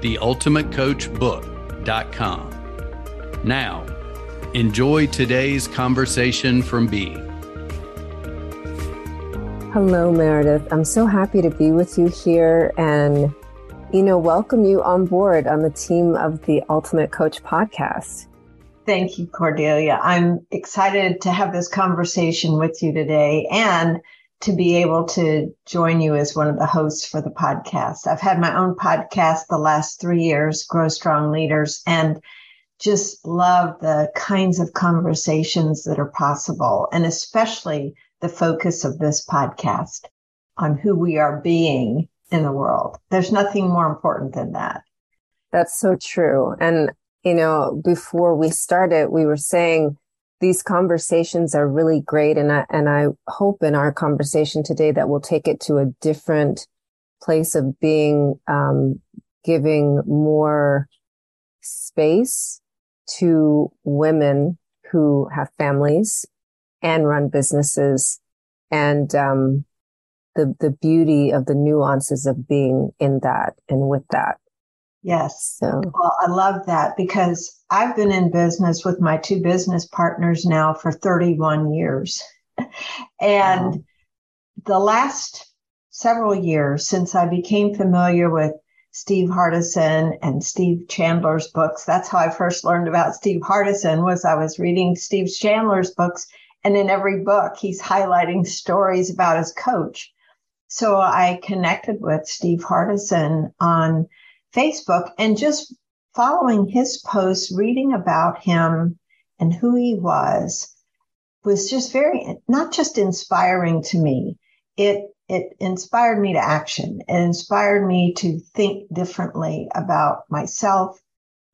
theultimatecoachbook.com. Now, enjoy today's conversation from B. Hello, Meredith. I'm so happy to be with you here and, you know, welcome you on board on the team of the Ultimate Coach podcast. Thank you, Cordelia. I'm excited to have this conversation with you today and to be able to join you as one of the hosts for the podcast. I've had my own podcast the last three years, Grow Strong Leaders, and just love the kinds of conversations that are possible, and especially the focus of this podcast on who we are being in the world. There's nothing more important than that. That's so true. And, you know, before we started, we were saying, these conversations are really great. And I, and I hope in our conversation today that we'll take it to a different place of being, um, giving more space to women who have families and run businesses and, um, the, the beauty of the nuances of being in that and with that. Yes. So. Well, I love that because I've been in business with my two business partners now for 31 years. and wow. the last several years since I became familiar with Steve Hardison and Steve Chandler's books, that's how I first learned about Steve Hardison was I was reading Steve Chandler's books and in every book he's highlighting stories about his coach. So I connected with Steve Hardison on Facebook and just following his posts, reading about him and who he was was just very, not just inspiring to me. It, it inspired me to action. It inspired me to think differently about myself,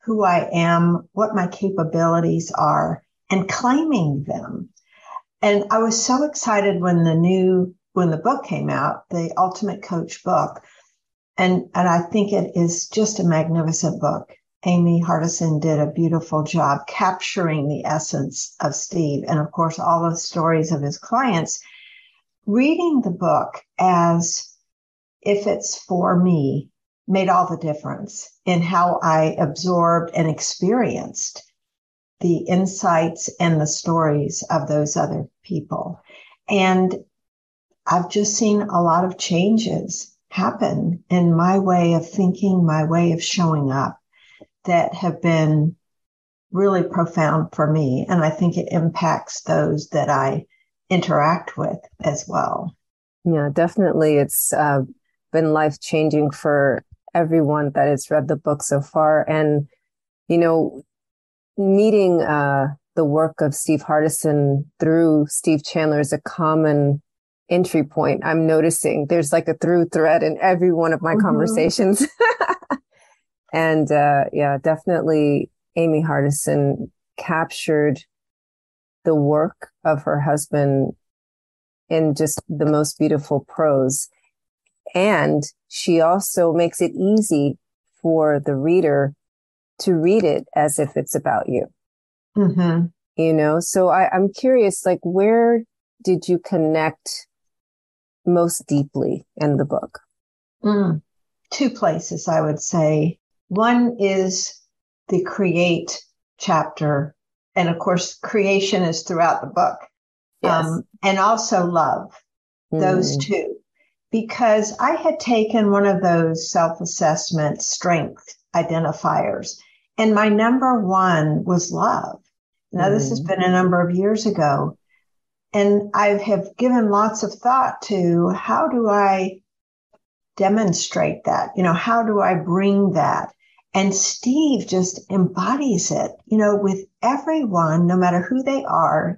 who I am, what my capabilities are and claiming them. And I was so excited when the new, when the book came out, the Ultimate Coach book, and, and I think it is just a magnificent book. Amy Hardison did a beautiful job capturing the essence of Steve and of course all the stories of his clients. Reading the book as if it's for me made all the difference in how I absorbed and experienced the insights and the stories of those other people. And I've just seen a lot of changes happen in my way of thinking, my way of showing up that have been really profound for me. And I think it impacts those that I interact with as well. Yeah, definitely. It's uh, been life changing for everyone that has read the book so far. And, you know, meeting uh, the work of Steve Hardison through Steve Chandler is a common entry point I'm noticing. There's like a through thread in every one of my mm-hmm. conversations. and uh, yeah, definitely Amy Hardison captured the work of her husband in just the most beautiful prose. And she also makes it easy for the reader to read it as if it's about you. Mm-hmm. You know, so I, I'm curious, like, where did you connect most deeply in the book? Mm, two places, I would say. One is the create chapter. And of course, creation is throughout the book. Yes. Um, and also love, mm. those two. Because I had taken one of those self assessment strength identifiers, and my number one was love. Now, mm. this has mm. been a number of years ago. And I have given lots of thought to how do I demonstrate that? You know, how do I bring that? And Steve just embodies it, you know, with everyone, no matter who they are.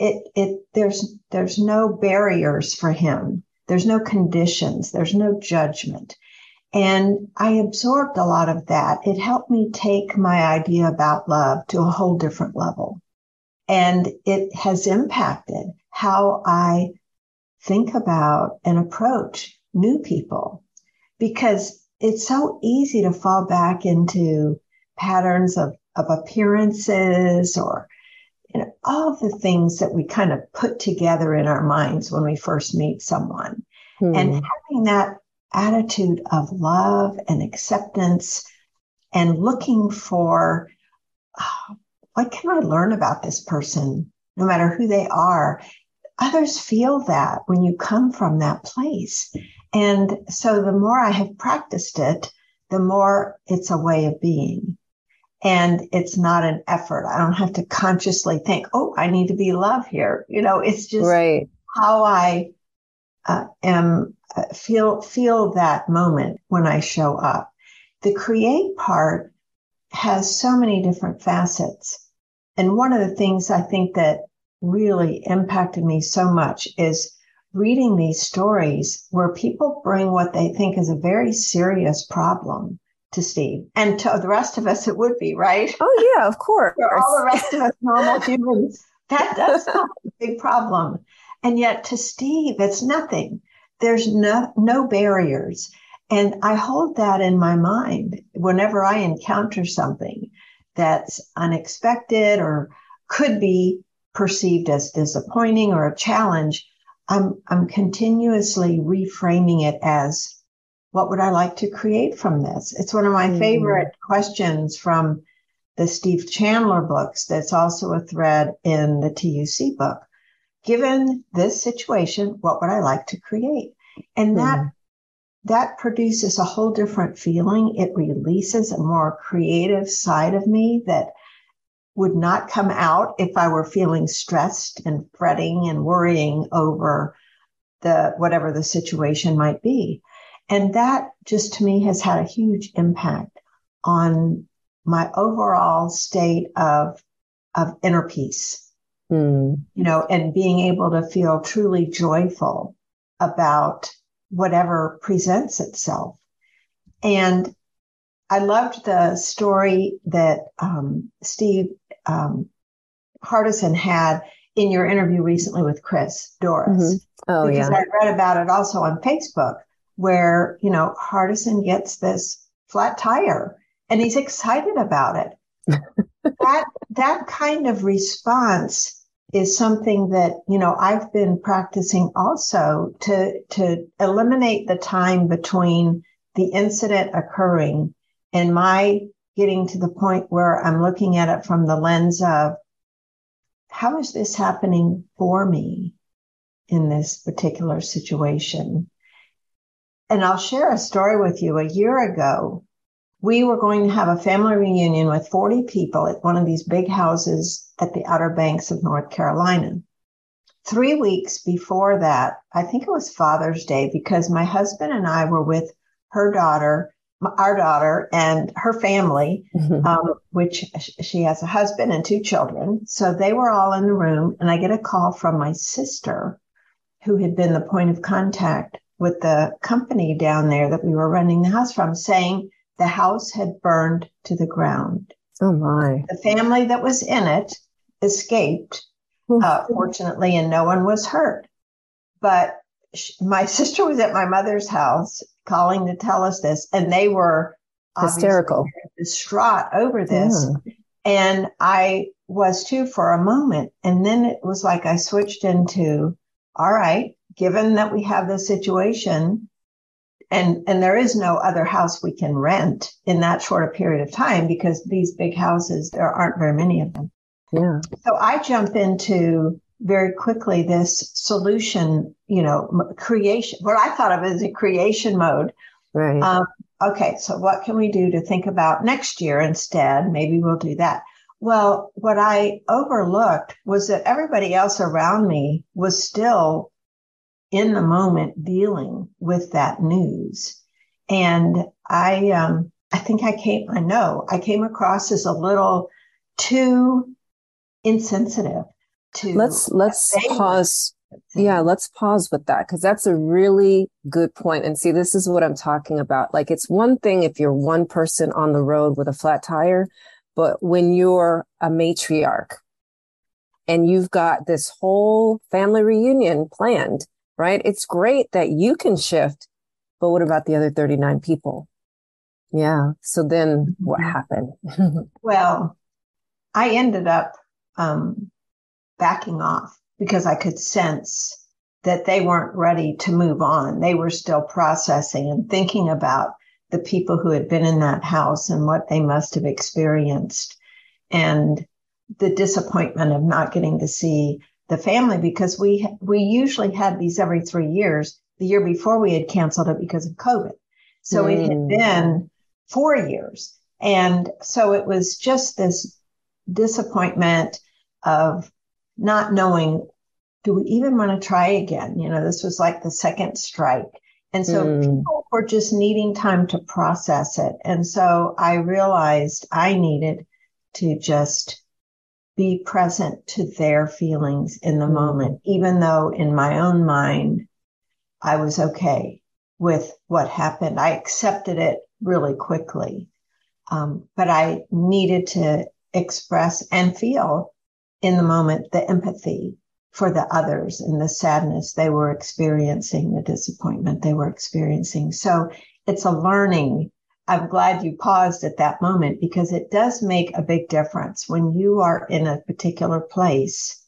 It, it, there's, there's no barriers for him. There's no conditions. There's no judgment. And I absorbed a lot of that. It helped me take my idea about love to a whole different level. And it has impacted how I think about and approach new people because it's so easy to fall back into patterns of, of appearances or you know, all the things that we kind of put together in our minds when we first meet someone. Hmm. And having that attitude of love and acceptance and looking for oh, what can I learn about this person, no matter who they are. Others feel that when you come from that place. And so the more I have practiced it, the more it's a way of being. And it's not an effort. I don't have to consciously think, oh, I need to be love here. You know, it's just right. how I uh, am uh, feel feel that moment when I show up. The create part has so many different facets. And one of the things I think that really impacted me so much is reading these stories where people bring what they think is a very serious problem to Steve. And to the rest of us, it would be, right? Oh, yeah, of course. For all the rest of us normal humans, that does sound a big problem. And yet to Steve, it's nothing. There's no, no barriers. And I hold that in my mind whenever I encounter something that's unexpected or could be perceived as disappointing or a challenge. I'm, I'm continuously reframing it as what would I like to create from this? It's one of my mm-hmm. favorite questions from the Steve Chandler books. That's also a thread in the TUC book given this situation, what would I like to create? And that, mm. That produces a whole different feeling. It releases a more creative side of me that would not come out if I were feeling stressed and fretting and worrying over the, whatever the situation might be. And that just to me has had a huge impact on my overall state of, of inner peace mm. you know, and being able to feel truly joyful about whatever presents itself. And I loved the story that um, Steve um, Hardison had in your interview recently with Chris Doris. Mm-hmm. Oh, because yeah. I read about it also on Facebook where, you know, Hardison gets this flat tire and he's excited about it. that, that kind of response is something that, you know, I've been practicing also to, to eliminate the time between the incident occurring and my getting to the point where I'm looking at it from the lens of how is this happening for me in this particular situation? And I'll share a story with you. A year ago, we were going to have a family reunion with 40 people at one of these big houses at the Outer Banks of North Carolina. Three weeks before that, I think it was Father's Day because my husband and I were with her daughter, our daughter and her family, mm-hmm. um, which she has a husband and two children. So they were all in the room and I get a call from my sister who had been the point of contact with the company down there that we were renting the house from saying the house had burned to the ground. Oh my. The family that was in it escaped, uh, fortunately, and no one was hurt. But my sister was at my mother's house calling to tell us this, and they were hysterical, distraught over this. Yeah. And I was too for a moment. And then it was like I switched into, all right, given that we have this situation, and and there is no other house we can rent in that short a period of time because these big houses there aren't very many of them. Yeah. So i jump into very quickly this solution you know creation what i thought of as a creation mode. Right. Um, okay so what can we do to think about next year instead? Maybe we'll do that. Well what i overlooked was that everybody else around me was still in the moment dealing with that news. And I, um, I think I came, I know I came across as a little too insensitive to. Let's, let's pause Yeah, let's pause with that because that's a really good point. And see, this is what I'm talking about. Like, it's one thing if you're one person on the road with a flat tire, but when you're a matriarch and you've got this whole family reunion planned, right? It's great that you can shift, but what about the other 39 people? Yeah. So then what mm-hmm. happened? well, I ended up um, backing off because I could sense that they weren't ready to move on. They were still processing and thinking about the people who had been in that house and what they must have experienced and the disappointment of not getting to see the family because we we usually had these every 3 years. The year before we had canceled it because of COVID. So mm. it had mm. been 4 years. And so it was just this disappointment of not knowing, do we even want to try again? You know, this was like the second strike. And so mm. people were just needing time to process it. And so I realized I needed to just be present to their feelings in the moment, even though in my own mind, I was okay with what happened. I accepted it really quickly. Um, but I needed to express and feel in the moment the empathy for the others and the sadness they were experiencing, the disappointment they were experiencing. So it's a learning. I'm glad you paused at that moment because it does make a big difference when you are in a particular place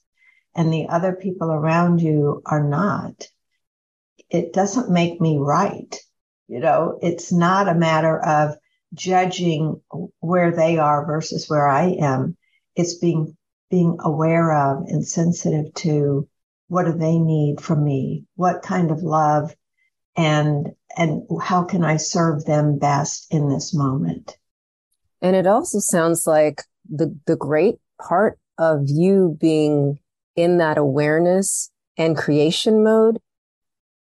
and the other people around you are not. It doesn't make me right. You know, it's not a matter of judging where they are versus where I am. It's being being aware of and sensitive to what do they need from me? What kind of love and and how can I serve them best in this moment? And it also sounds like the the great part of you being in that awareness and creation mode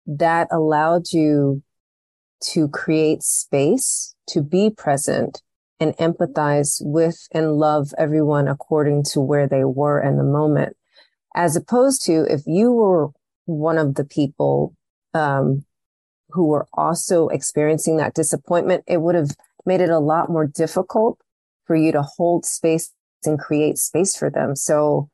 that allowed you to create space to be present and empathize with and love everyone according to where they were in the moment. As opposed to if you were one of the people, um, who were also experiencing that disappointment, it would have made it a lot more difficult for you to hold space and create space for them. So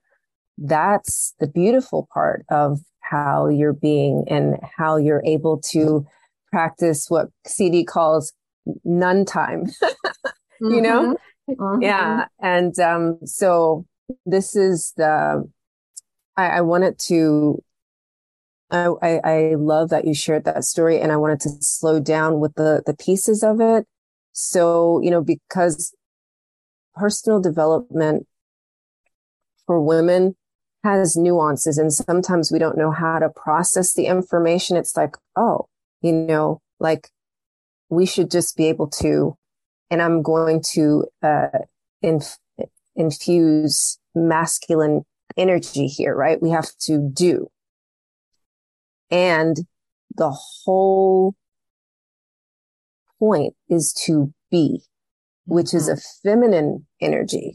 that's the beautiful part of how you're being and how you're able to practice what CD calls none time. you know? Mm-hmm. mm-hmm. Yeah. And um, so this is the, I, I wanted to, I, I, I love that you shared that story and I wanted to slow down with the, the pieces of it. So, you know, because personal development for women has nuances and sometimes we don't know how to process the information. It's like, oh, you know, like we should just be able to and I'm going to uh, inf- infuse masculine energy here, right? We have to do. And the whole point is to be, which is a mm-hmm. feminine energy,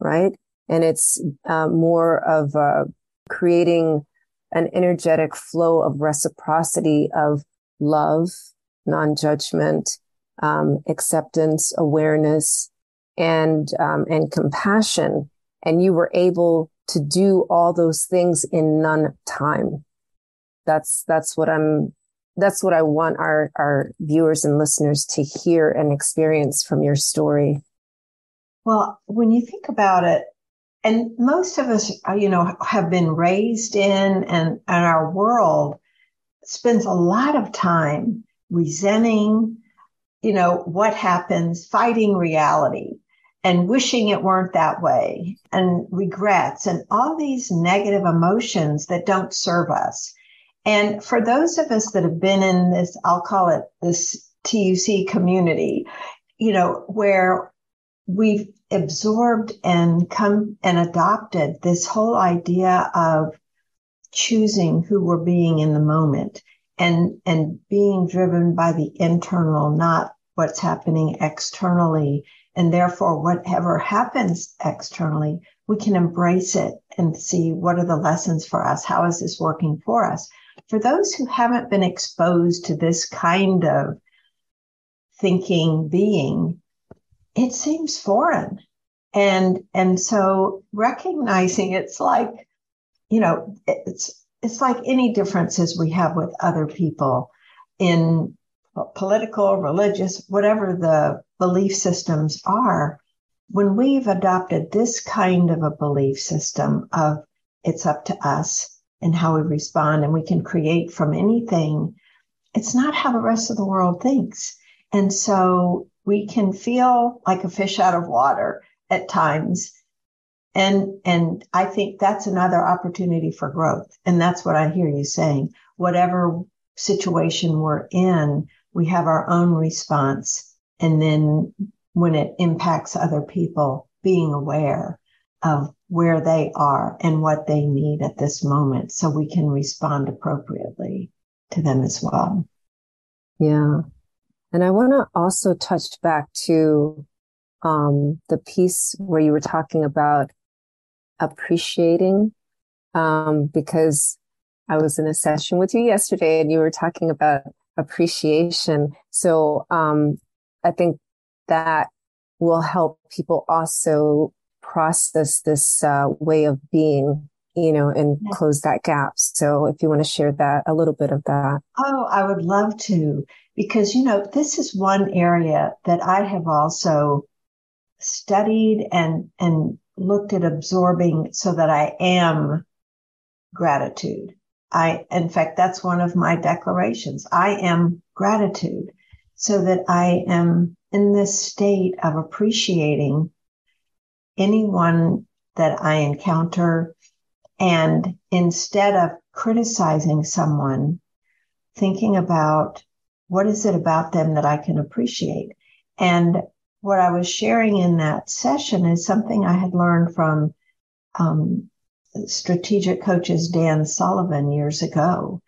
right? And it's uh, more of uh, creating an energetic flow of reciprocity of love, non-judgment, um, acceptance, awareness, and um, and compassion, and you were able to do all those things in none time. That's that's what I'm. That's what I want our our viewers and listeners to hear and experience from your story. Well, when you think about it, and most of us, uh, you know, have been raised in, and and our world spends a lot of time resenting, you know, what happens, fighting reality and wishing it weren't that way and regrets and all these negative emotions that don't serve us. And for those of us that have been in this, I'll call it this TUC community, you know, where we've absorbed and come and adopted this whole idea of choosing who we're being in the moment and and being driven by the internal not what's happening externally and therefore whatever happens externally we can embrace it and see what are the lessons for us? How is this working for us? For those who haven't been exposed to this kind of thinking being, it seems foreign. And, and so recognizing it's like, you know, it's, it's like any differences we have with other people in political, religious, whatever the belief systems are. When we've adopted this kind of a belief system of it's up to us and how we respond and we can create from anything, it's not how the rest of the world thinks. And so we can feel like a fish out of water at times. And, and I think that's another opportunity for growth. And that's what I hear you saying. Whatever situation we're in, we have our own response. And then when it impacts other people, being aware of where they are and what they need at this moment so we can respond appropriately to them as well. Yeah. And I want to also touch back to um, the piece where you were talking about appreciating, um, because I was in a session with you yesterday and you were talking about appreciation. So, um, I think that will help people also process this, uh, way of being, you know, and close that gap. So if you want to share that, a little bit of that. Oh, I would love to, because, you know, this is one area that I have also studied and, and looked at absorbing so that I am gratitude. I, in fact, that's one of my declarations. I am gratitude so that I am in this state of appreciating anyone that I encounter. And instead of criticizing someone, thinking about what is it about them that I can appreciate? And what I was sharing in that session is something I had learned from um, Strategic Coach's Dan Sullivan years ago,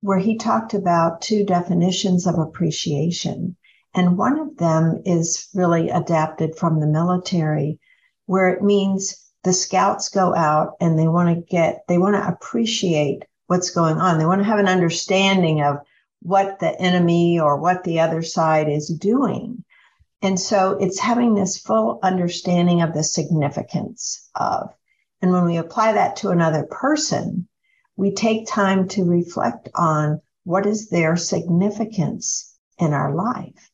where he talked about two definitions of appreciation. And one of them is really adapted from the military, where it means the scouts go out and they want to get, they want to appreciate what's going on. They want to have an understanding of what the enemy or what the other side is doing. And so it's having this full understanding of the significance of. And when we apply that to another person, we take time to reflect on what is their significance in our life.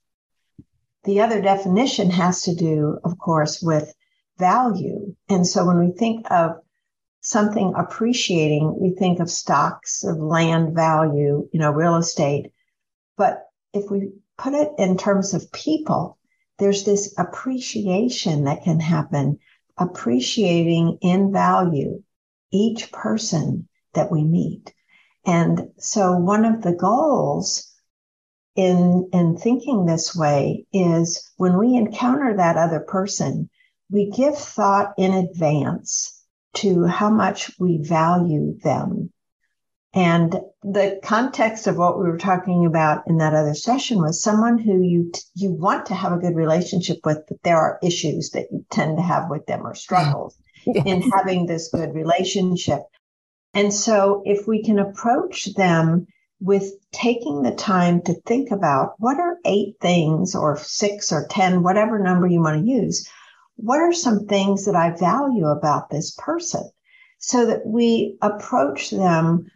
The other definition has to do, of course, with value. And so when we think of something appreciating, we think of stocks of land value, you know, real estate. But if we put it in terms of people, there's this appreciation that can happen, appreciating in value each person that we meet. And so one of the goals in, in thinking this way is when we encounter that other person, we give thought in advance to how much we value them and the context of what we were talking about in that other session was someone who you, you want to have a good relationship with, but there are issues that you tend to have with them or struggles mm-hmm. yes. in having this good relationship. And so if we can approach them with taking the time to think about what are eight things or six or 10, whatever number you want to use, what are some things that I value about this person so that we approach them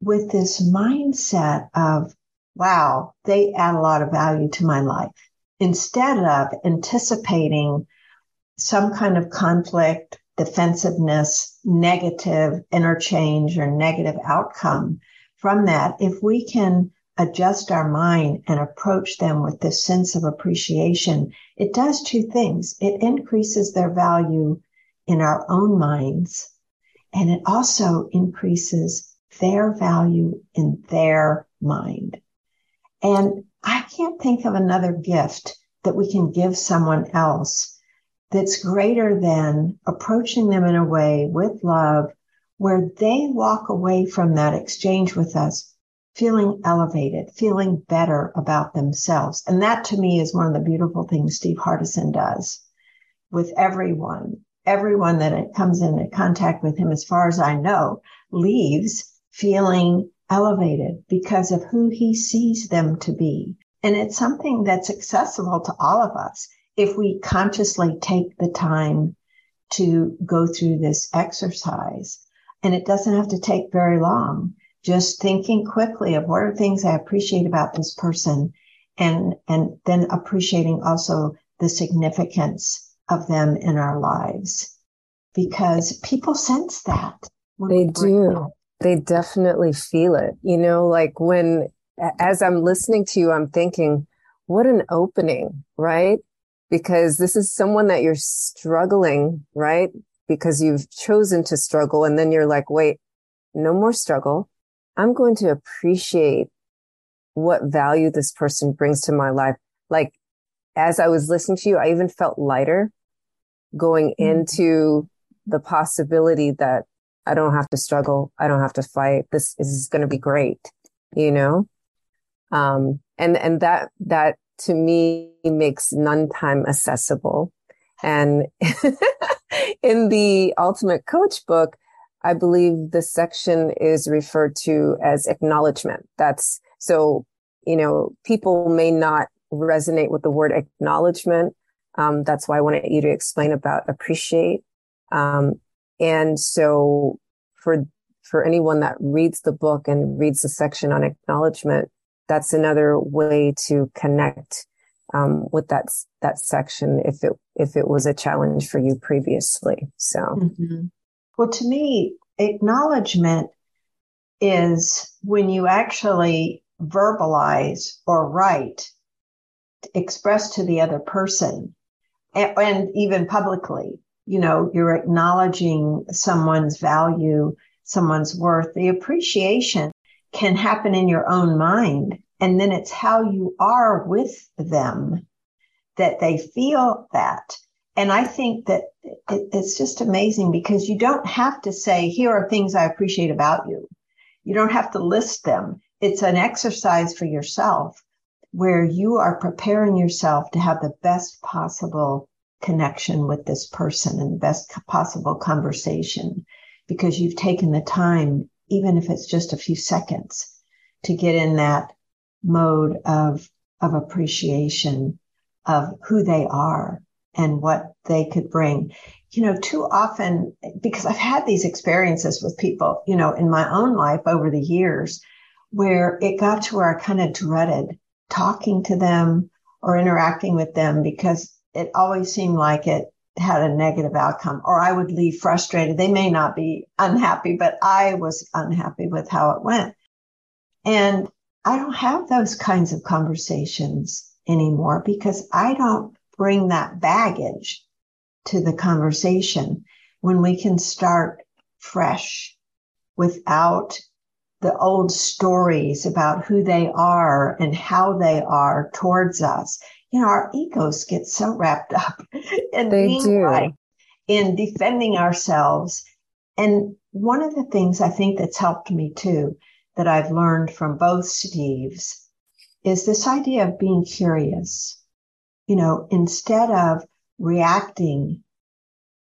with this mindset of, wow, they add a lot of value to my life instead of anticipating some kind of conflict, defensiveness, negative interchange or negative outcome from that. If we can adjust our mind and approach them with this sense of appreciation, it does two things. It increases their value in our own minds and it also increases their value in their mind. And I can't think of another gift that we can give someone else that's greater than approaching them in a way with love where they walk away from that exchange with us feeling elevated, feeling better about themselves. And that to me is one of the beautiful things Steve Hardison does with everyone everyone that comes into contact with him, as far as I know, leaves feeling elevated because of who he sees them to be. And it's something that's accessible to all of us if we consciously take the time to go through this exercise. And it doesn't have to take very long. Just thinking quickly of what are things I appreciate about this person and, and then appreciating also the significance of them in our lives because people sense that. They do. They definitely feel it. You know, like when, as I'm listening to you, I'm thinking, what an opening, right? Because this is someone that you're struggling, right? Because you've chosen to struggle. And then you're like, wait, no more struggle. I'm going to appreciate what value this person brings to my life. Like as I was listening to you, I even felt lighter going mm-hmm. into the possibility that I don't have to struggle. I don't have to fight. This is going to be great, you know? Um, and, and that, that to me makes none time accessible. And in the ultimate coach book, I believe the section is referred to as acknowledgement. That's so, you know, people may not resonate with the word acknowledgement. Um, that's why I wanted you to explain about appreciate. Um, and so for, for anyone that reads the book and reads the section on acknowledgement, that's another way to connect, um, with that, that section if it, if it was a challenge for you previously. So. Mm-hmm. Well, to me, acknowledgement is when you actually verbalize or write, express to the other person and, and even publicly you know, you're acknowledging someone's value, someone's worth. The appreciation can happen in your own mind. And then it's how you are with them that they feel that. And I think that it's just amazing because you don't have to say, here are things I appreciate about you. You don't have to list them. It's an exercise for yourself where you are preparing yourself to have the best possible connection with this person and the best possible conversation because you've taken the time, even if it's just a few seconds to get in that mode of, of appreciation of who they are and what they could bring. You know, too often, because I've had these experiences with people, you know, in my own life over the years where it got to where I kind of dreaded talking to them or interacting with them because it always seemed like it had a negative outcome or I would leave frustrated. They may not be unhappy, but I was unhappy with how it went. And I don't have those kinds of conversations anymore because I don't bring that baggage to the conversation when we can start fresh without the old stories about who they are and how they are towards us you know, our egos get so wrapped up in they do. right, in defending ourselves. And one of the things I think that's helped me too, that I've learned from both Steves, is this idea of being curious. You know, instead of reacting,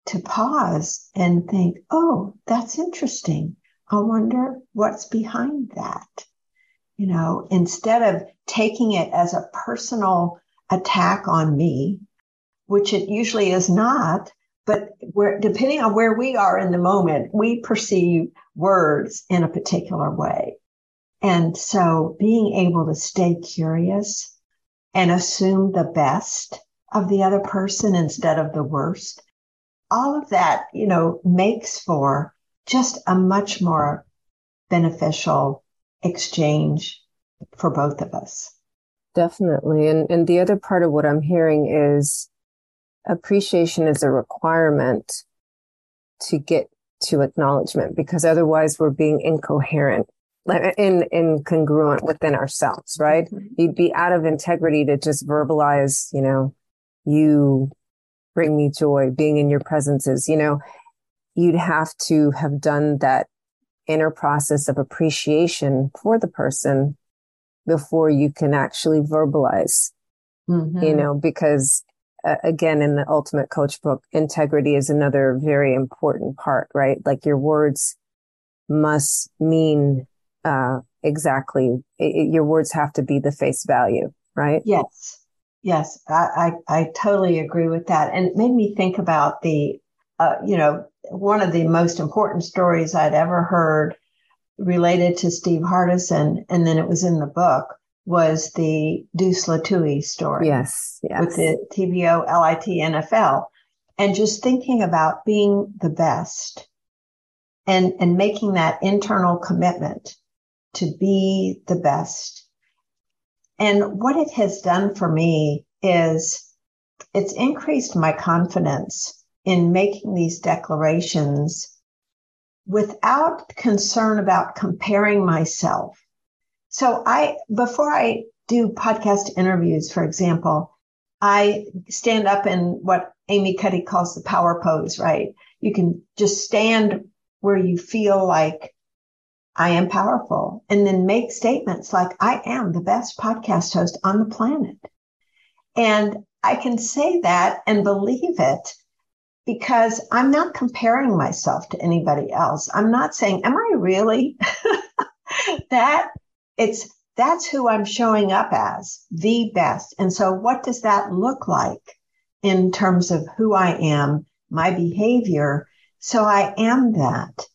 to pause and think, oh, that's interesting. I wonder what's behind that. You know, instead of taking it as a personal attack on me, which it usually is not. But where, depending on where we are in the moment, we perceive words in a particular way. And so being able to stay curious and assume the best of the other person instead of the worst, all of that, you know, makes for just a much more beneficial exchange for both of us. Definitely. And, and the other part of what I'm hearing is appreciation is a requirement to get to acknowledgement because otherwise we're being incoherent in incongruent within ourselves, right? Mm-hmm. You'd be out of integrity to just verbalize, you know, you bring me joy, being in your presence is, you know, you'd have to have done that inner process of appreciation for the person before you can actually verbalize, mm-hmm. you know, because uh, again, in the ultimate coach book, integrity is another very important part, right? Like your words must mean, uh, exactly, it, your words have to be the face value, right? Yes. Yes. I, I, I totally agree with that. And it made me think about the, uh, you know, one of the most important stories I'd ever heard related to Steve Hardison, and then it was in the book, was the Deuce Lutui story. Yes, yes. With the TBOLITNFL. And just thinking about being the best and, and making that internal commitment to be the best. And what it has done for me is it's increased my confidence in making these declarations without concern about comparing myself. So I, before I do podcast interviews, for example, I stand up in what Amy Cuddy calls the power pose, right? You can just stand where you feel like I am powerful and then make statements like I am the best podcast host on the planet. And I can say that and believe it because I'm not comparing myself to anybody else. I'm not saying, am I really that? It's that's who I'm showing up as the best. And so what does that look like in terms of who I am, my behavior? So I am that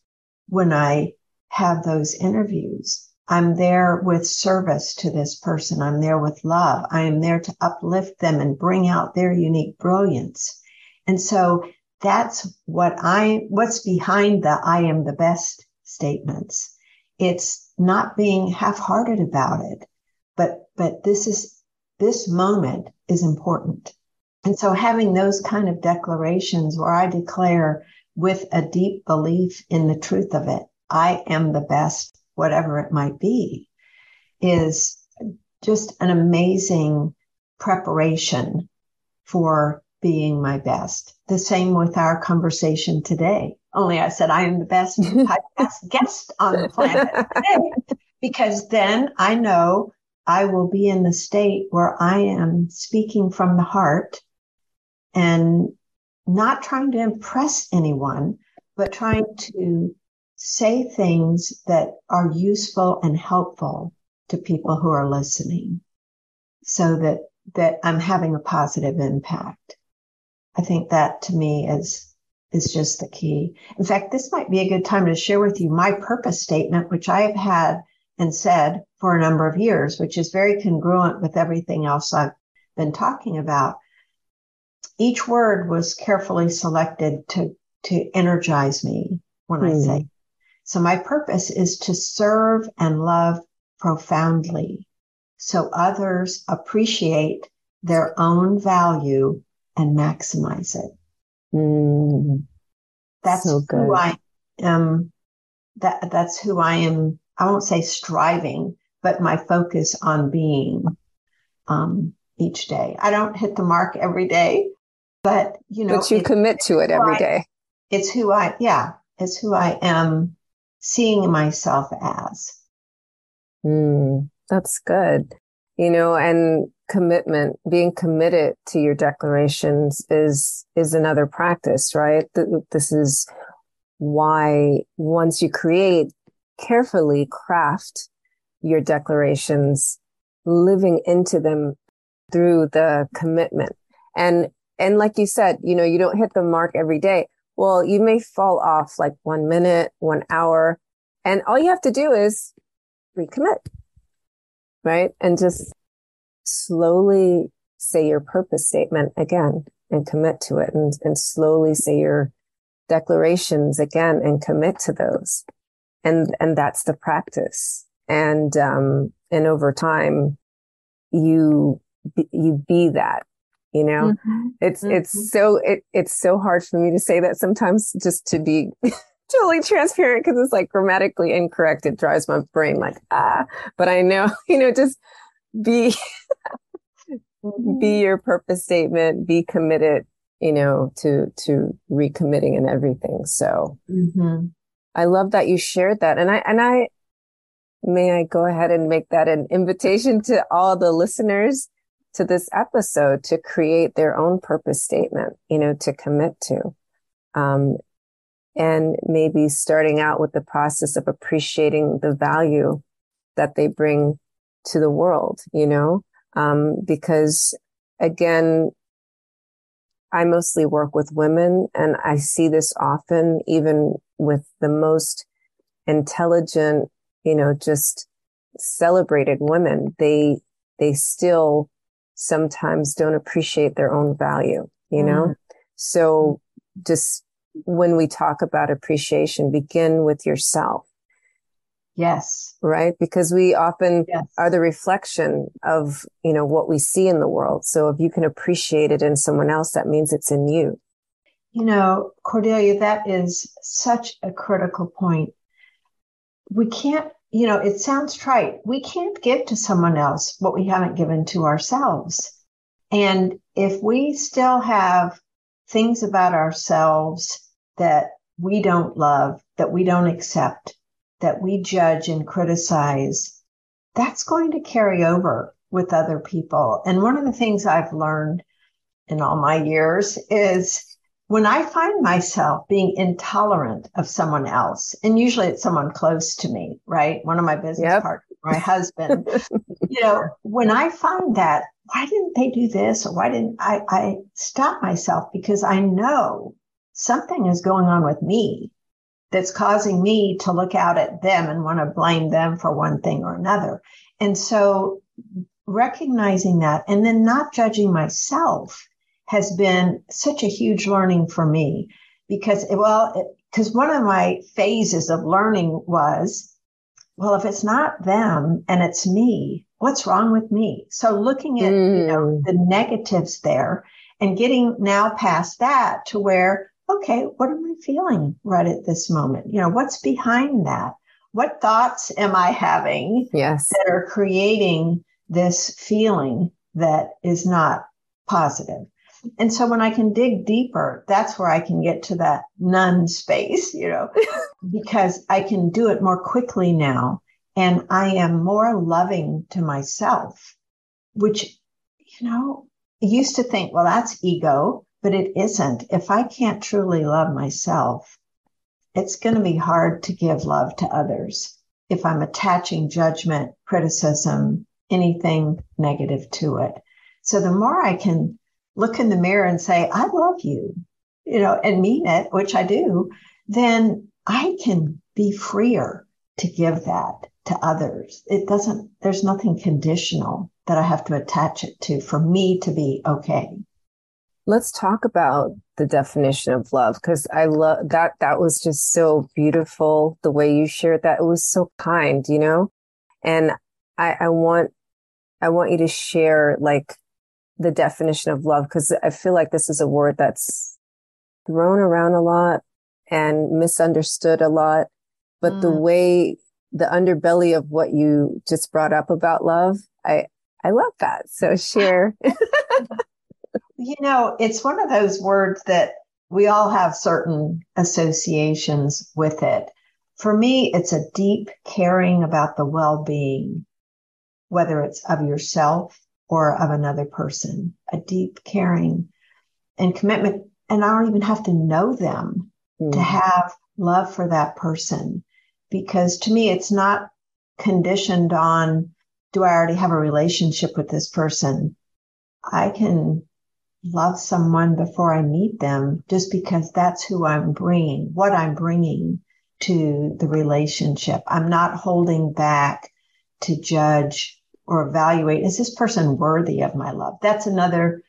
when I have those interviews. I'm there with service to this person. I'm there with love. I am there to uplift them and bring out their unique brilliance. And so that's what I, what's behind the I am the best statements. It's not being half hearted about it, but, but this is, this moment is important. And so having those kind of declarations where I declare with a deep belief in the truth of it, I am the best, whatever it might be, is just an amazing preparation for being my best. The same with our conversation today. Only I said I am the best podcast guest on the planet today, because then I know I will be in the state where I am speaking from the heart and not trying to impress anyone, but trying to say things that are useful and helpful to people who are listening so that, that I'm having a positive impact. I think that to me is is just the key. In fact, this might be a good time to share with you my purpose statement, which I have had and said for a number of years, which is very congruent with everything else I've been talking about. Each word was carefully selected to, to energize me when mm. I say. So my purpose is to serve and love profoundly so others appreciate their own value and maximize it. Mm, that's so who I am. That that's who I am. I won't say striving, but my focus on being um, each day. I don't hit the mark every day, but you know, but you commit to it every I, day. It's who I, yeah, it's who I am seeing myself as. Mm, that's good. You know, and commitment, being committed to your declarations is, is another practice, right? This is why once you create, carefully craft your declarations, living into them through the commitment. And, and like you said, you know, you don't hit the mark every day. Well, you may fall off like one minute, one hour, and all you have to do is recommit, right? And just slowly say your purpose statement again and commit to it and, and slowly say your declarations again and commit to those. And, and that's the practice. And, um, and over time, you, you be that, you know, mm-hmm. it's, mm-hmm. it's so, it, it's so hard for me to say that sometimes just to be totally transparent because it's like grammatically incorrect. It drives my brain like, ah, but I know, you know, just be mm-hmm. be your purpose statement be committed you know to to recommitting and everything so mm-hmm. i love that you shared that and i and i may i go ahead and make that an invitation to all the listeners to this episode to create their own purpose statement, you know, to commit to. Um, and maybe starting out with the process of appreciating the value that they bring to the world, you know, um, because again, I mostly work with women and I see this often, even with the most intelligent, you know, just celebrated women. They, they still sometimes don't appreciate their own value, you know? Mm. So just when we talk about appreciation, begin with yourself. Yes. Right. Because we often yes. are the reflection of, you know, what we see in the world. So if you can appreciate it in someone else, that means it's in you. You know, Cordelia, that is such a critical point. We can't, you know, it sounds trite. We can't give to someone else what we haven't given to ourselves. And if we still have things about ourselves that we don't love, that we don't accept, that we judge and criticize, that's going to carry over with other people. And one of the things I've learned in all my years is when I find myself being intolerant of someone else, and usually it's someone close to me, right? One of my business yep. partners, my husband, you know, when I find that, why didn't they do this? Or why didn't I, I stop myself because I know something is going on with me that's causing me to look out at them and want to blame them for one thing or another. And so recognizing that and then not judging myself has been such a huge learning for me because, well, because one of my phases of learning was, well, if it's not them and it's me, what's wrong with me? So looking at, mm. you know, mm. the negatives there and getting now past that to where okay, what am I feeling right at this moment? You know, what's behind that? What thoughts am I having yes. that are creating this feeling that is not positive? And so when I can dig deeper, that's where I can get to that none space, you know, because I can do it more quickly now. And I am more loving to myself, which, you know, I used to think, well, that's ego but it isn't. If I can't truly love myself, it's going to be hard to give love to others if I'm attaching judgment, criticism, anything negative to it. So the more I can look in the mirror and say, I love you, you know, and mean it, which I do, then I can be freer to give that to others. It doesn't, there's nothing conditional that I have to attach it to for me to be okay. Let's talk about the definition of love because I love that. That was just so beautiful the way you shared that. It was so kind, you know, and I, I want, I want you to share like the definition of love because I feel like this is a word that's thrown around a lot and misunderstood a lot. But mm. the way the underbelly of what you just brought up about love, I, I love that. So share. You know, it's one of those words that we all have certain associations with it. For me, it's a deep caring about the well being, whether it's of yourself or of another person, a deep caring and commitment. And I don't even have to know them mm. to have love for that person because to me, it's not conditioned on, do I already have a relationship with this person? I can love someone before I meet them just because that's who I'm bringing, what I'm bringing to the relationship. I'm not holding back to judge or evaluate. Is this person worthy of my love? That's another,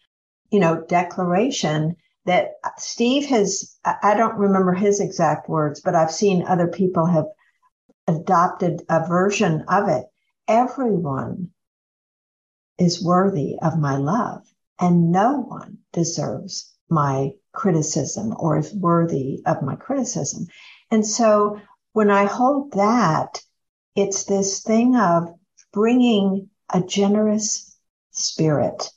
you know, declaration that Steve has, I don't remember his exact words, but I've seen other people have adopted a version of it. Everyone is worthy of my love and no one deserves my criticism or is worthy of my criticism. And so when I hold that, it's this thing of bringing a generous spirit,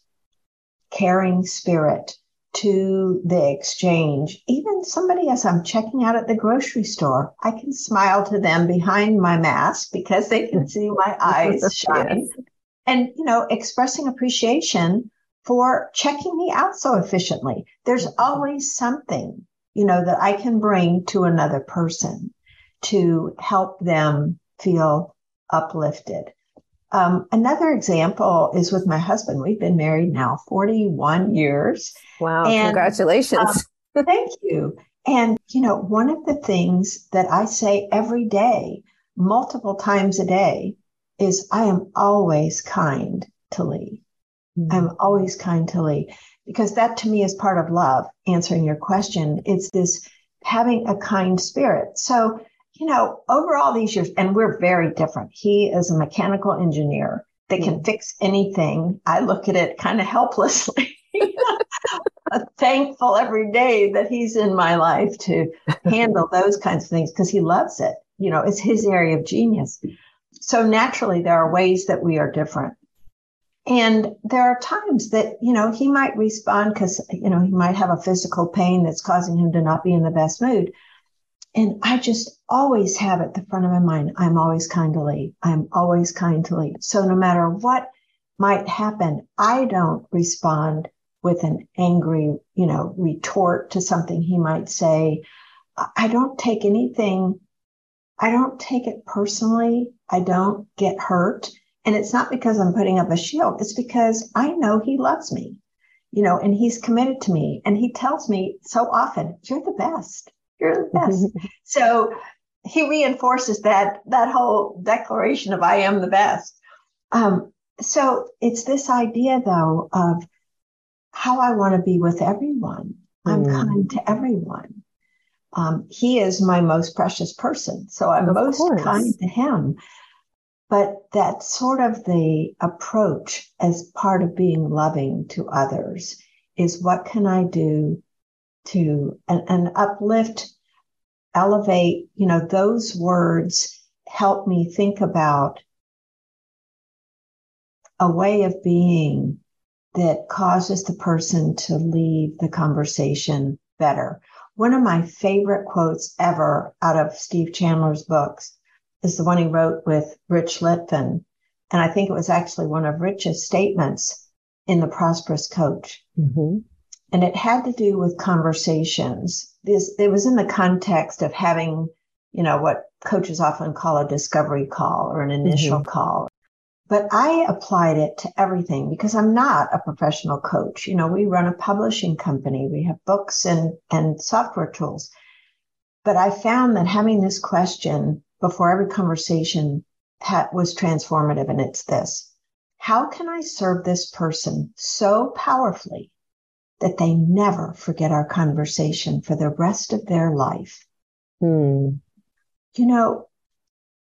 caring spirit to the exchange. Even somebody as I'm checking out at the grocery store, I can smile to them behind my mask because they can see my eyes shine. Yes and, you know, expressing appreciation for checking me out so efficiently. There's mm-hmm. always something, you know, that I can bring to another person to help them feel uplifted. Um, another example is with my husband. We've been married now 41 years. Wow. And, congratulations. um, thank you. And, you know, one of the things that I say every day, multiple times a day, is I am always kind to Lee. Mm-hmm. I'm always kind to Lee because that to me is part of love. Answering your question, it's this having a kind spirit. So, you know, over all these years, and we're very different. He is a mechanical engineer that can mm-hmm. fix anything. I look at it kind of helplessly. thankful every day that he's in my life to handle those kinds of things because he loves it. You know, it's his area of genius. So naturally, there are ways that we are different. And there are times that, you know, he might respond because, you know, he might have a physical pain that's causing him to not be in the best mood. And I just always have at the front of my mind, I'm always kind to Lee. I'm always kind to Lee. So no matter what might happen, I don't respond with an angry, you know, retort to something he might say. I don't take anything, I don't take it personally. I don't get hurt. And it's not because I'm putting up a shield. It's because I know he loves me, you know, and he's committed to me. And he tells me so often, you're the best. You're the best. so he reinforces that, that whole declaration of I am the best. Um, so it's this idea though of how I want to be with everyone. I'm mm. kind to everyone. Um, he is my most precious person. So I'm of most course. kind to him. But that sort of the approach as part of being loving to others is what can I do to and, and uplift, elevate, you know, those words help me think about a way of being that causes the person to leave the conversation better. One of my favorite quotes ever out of Steve Chandler's books is the one he wrote with Rich Litvin. And I think it was actually one of Rich's statements in The Prosperous Coach. Mm-hmm. And it had to do with conversations. This, it was in the context of having, you know, what coaches often call a discovery call or an initial mm-hmm. call. But I applied it to everything because I'm not a professional coach. You know, we run a publishing company. We have books and, and software tools. But I found that having this question before every conversation was transformative. And it's this. How can I serve this person so powerfully that they never forget our conversation for the rest of their life? Hmm. You know,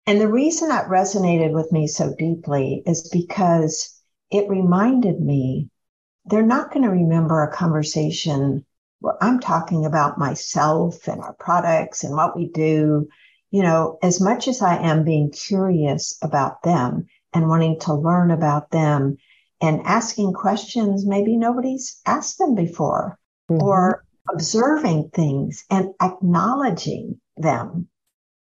and the reason that resonated with me so deeply is because it reminded me they're not going to remember a conversation where I'm talking about myself and our products and what we do you know, as much as I am being curious about them and wanting to learn about them and asking questions maybe nobody's asked them before mm-hmm. or observing things and acknowledging them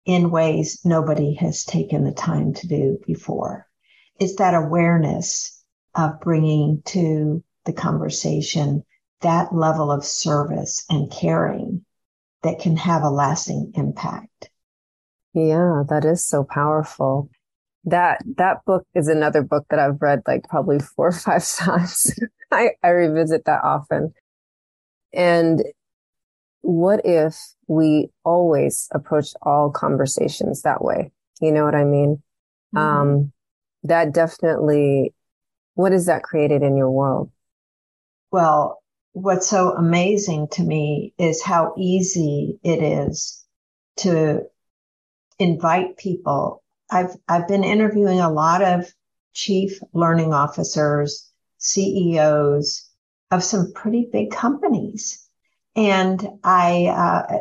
in ways nobody has taken the time to do before. It's that awareness of bringing to the conversation that level of service and caring that can have a lasting impact. Yeah, that is so powerful. That that book is another book that I've read like probably four or five times. I, I revisit that often. And what if we always approached all conversations that way? You know what I mean? Mm-hmm. Um, that definitely, what has that created in your world? Well, what's so amazing to me is how easy it is to invite people. I've, I've been interviewing a lot of chief learning officers, CEOs of some pretty big companies. And I, uh,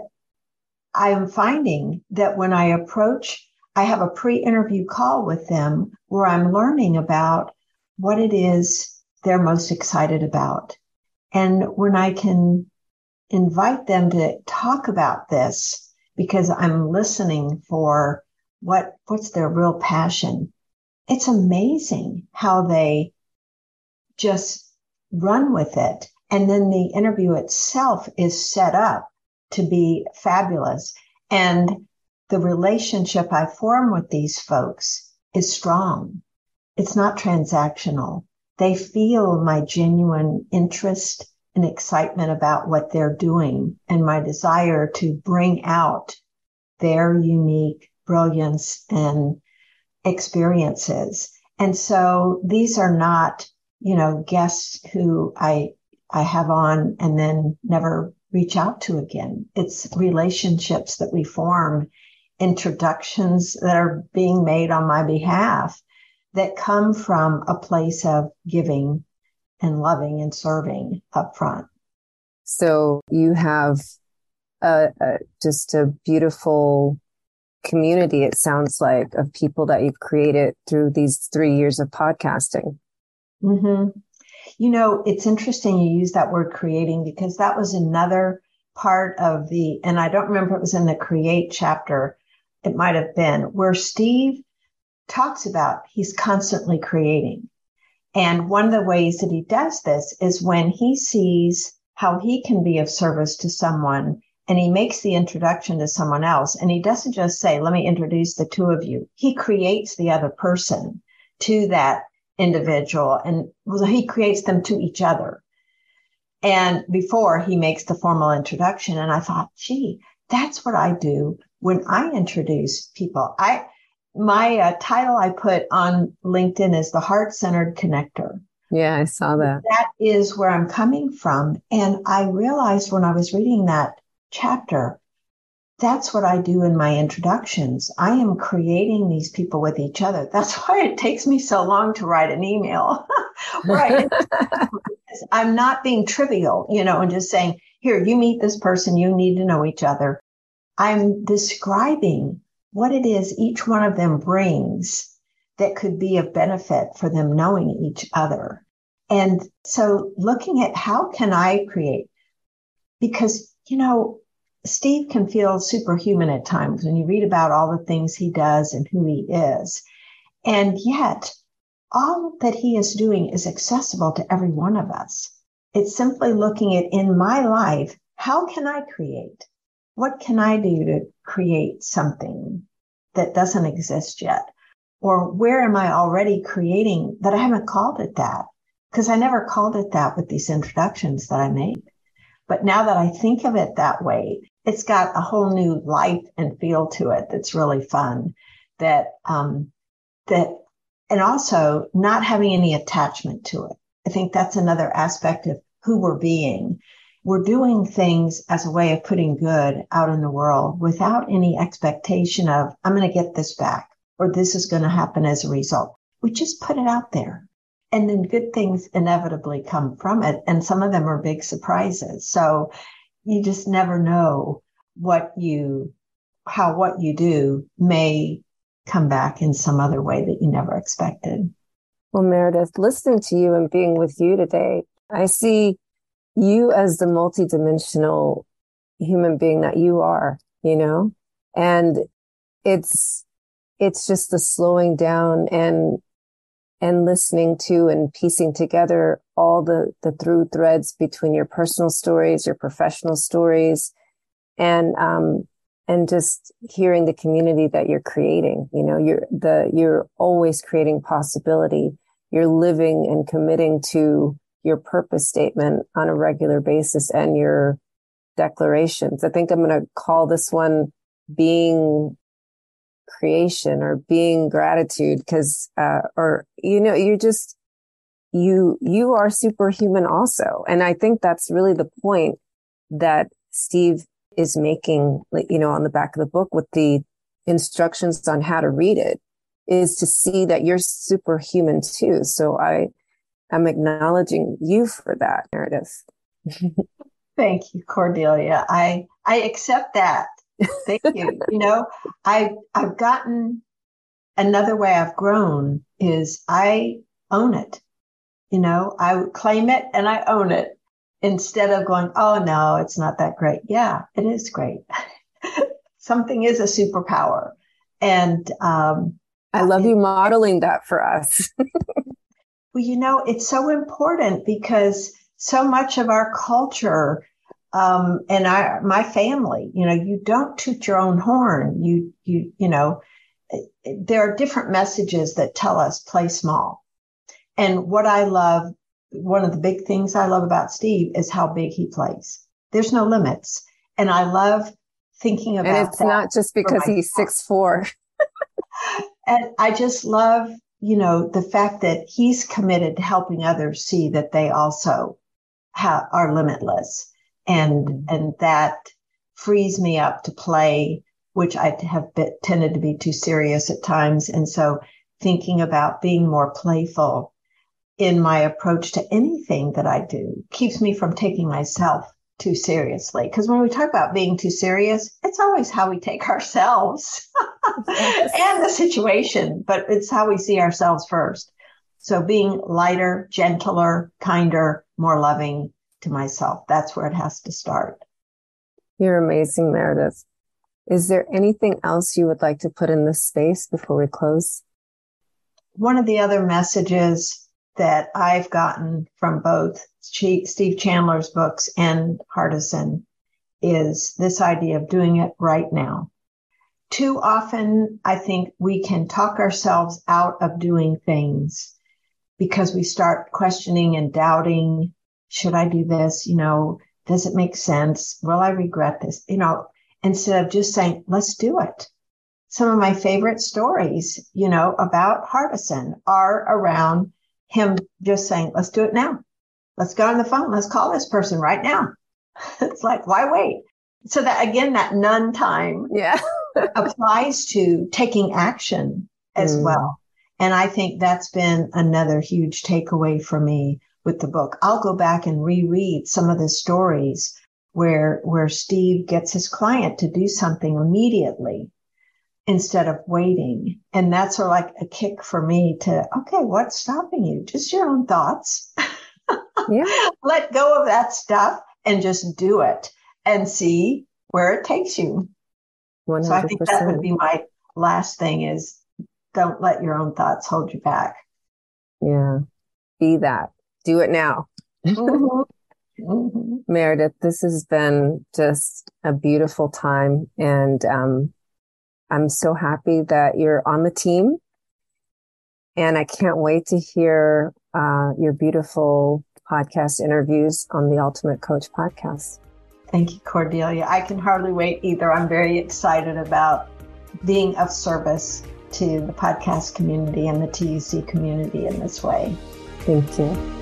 I'm finding that when I approach, I have a pre-interview call with them where I'm learning about what it is they're most excited about. And when I can invite them to talk about this, because I'm listening for what, what's their real passion it's amazing how they just run with it. And then the interview itself is set up to be fabulous. And the relationship I form with these folks is strong. It's not transactional. They feel my genuine interest and excitement about what they're doing and my desire to bring out their unique brilliance and experiences. And so these are not, you know, guests who I, I have on and then never reach out to again. It's relationships that we form, introductions that are being made on my behalf that come from a place of giving and loving and serving up front. So you have a, a, just a beautiful community, it sounds like, of people that you've created through these three years of podcasting. Mm-hmm. You know, it's interesting you use that word creating because that was another part of the, and I don't remember it was in the create chapter. It might have been where Steve talks about he's constantly creating. And one of the ways that he does this is when he sees how he can be of service to someone and he makes the introduction to someone else. And he doesn't just say, let me introduce the two of you. He creates the other person to that individual and well, he creates them to each other. And before he makes the formal introduction. And I thought, gee, that's what I do when I introduce people. I, my uh, title I put on LinkedIn is the heart centered connector. Yeah, I saw that. That is where I'm coming from. And I realized when I was reading that chapter. That's what I do in my introductions. I am creating these people with each other. That's why it takes me so long to write an email. right. I'm not being trivial, you know, and just saying, here, you meet this person, you need to know each other. I'm describing what it is each one of them brings that could be of benefit for them knowing each other. And so looking at how can I create? Because, you know, Steve can feel superhuman at times when you read about all the things he does and who he is. And yet, all that he is doing is accessible to every one of us. It's simply looking at in my life, how can I create? What can I do to create something that doesn't exist yet? Or where am I already creating that I haven't called it that? Because I never called it that with these introductions that I made. But now that I think of it that way, it's got a whole new life and feel to it that's really fun. That, um, that, and also not having any attachment to it. I think that's another aspect of who we're being. We're doing things as a way of putting good out in the world without any expectation of, I'm going to get this back or this is going to happen as a result. We just put it out there. And then good things inevitably come from it. And some of them are big surprises. So you just never know what you, how what you do may come back in some other way that you never expected. Well, Meredith, listening to you and being with you today, I see you as the multidimensional human being that you are, you know, and it's, it's just the slowing down and and listening to and piecing together all the, the through threads between your personal stories, your professional stories, and, um, and just hearing the community that you're creating. You know, you're the, you're always creating possibility. You're living and committing to your purpose statement on a regular basis and your declarations. I think I'm going to call this one being creation or being gratitude because uh, or you know you just you you are superhuman also. And i think that's really the point that steve is making you know on the back of the book with the instructions on how to read it is to see that you're superhuman too. So i i'm acknowledging you for that meredith thank you cordelia. I i accept that Thank you. you know, I I've gotten another way I've grown is I own it. You know, I claim it and I own it instead of going, oh no, it's not that great. Yeah, it is great. Something is a superpower. And um, I love you modeling that for us. well, you know, it's so important because so much of our culture um, and I, my family, you know, you don't toot your own horn. You, you, you know, there are different messages that tell us play small. And what I love, one of the big things I love about Steve is how big he plays. There's no limits. And I love thinking about And it's not just because he's six four. and I just love, you know, the fact that he's committed to helping others see that they also ha- are limitless and mm-hmm. and that frees me up to play which i have been, tended to be too serious at times and so thinking about being more playful in my approach to anything that i do keeps me from taking myself too seriously because when we talk about being too serious it's always how we take ourselves yes. and the situation but it's how we see ourselves first so being lighter gentler kinder more loving to myself. That's where it has to start. You're amazing, Meredith. Is there anything else you would like to put in this space before we close? One of the other messages that I've gotten from both Steve Chandler's books and Hardison is this idea of doing it right now. Too often, I think we can talk ourselves out of doing things because we start questioning and doubting should I do this? You know, does it make sense? Will I regret this? You know, instead of just saying, let's do it. Some of my favorite stories, you know, about Hardison are around him just saying, let's do it now. Let's go on the phone. Let's call this person right now. it's like, why wait? So that again, that none time yeah. applies to taking action as mm. well. And I think that's been another huge takeaway for me with the book. I'll go back and reread some of the stories where, where Steve gets his client to do something immediately instead of waiting. And that's sort of like a kick for me to, okay, what's stopping you? Just your own thoughts. Yeah. Let go of that stuff and just do it and see where it takes you. 100%. So I think that would be my last thing is don't let your own thoughts hold you back. Yeah. Be that do it now. Mm-hmm. Mm-hmm. Meredith, this has been just a beautiful time. And um, I'm so happy that you're on the team. And I can't wait to hear uh, your beautiful podcast interviews on the Ultimate Coach podcast. Thank you, Cordelia. I can hardly wait either. I'm very excited about being of service to the podcast community and the TUC community in this way. Thank you.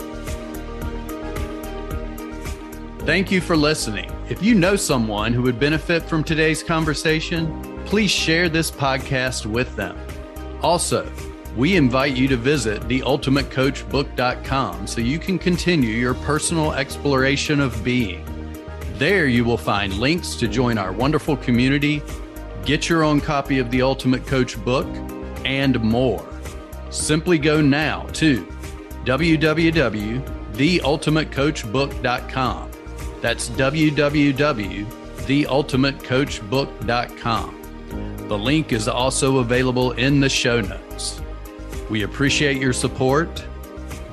Thank you for listening. If you know someone who would benefit from today's conversation, please share this podcast with them. Also, we invite you to visit theultimatecoachbook.com so you can continue your personal exploration of being. There you will find links to join our wonderful community, get your own copy of the Ultimate Coach book, and more. Simply go now to www.theultimatecoachbook.com that's www.theultimatecoachbook.com. The link is also available in the show notes. We appreciate your support.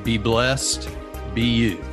Be blessed. Be you.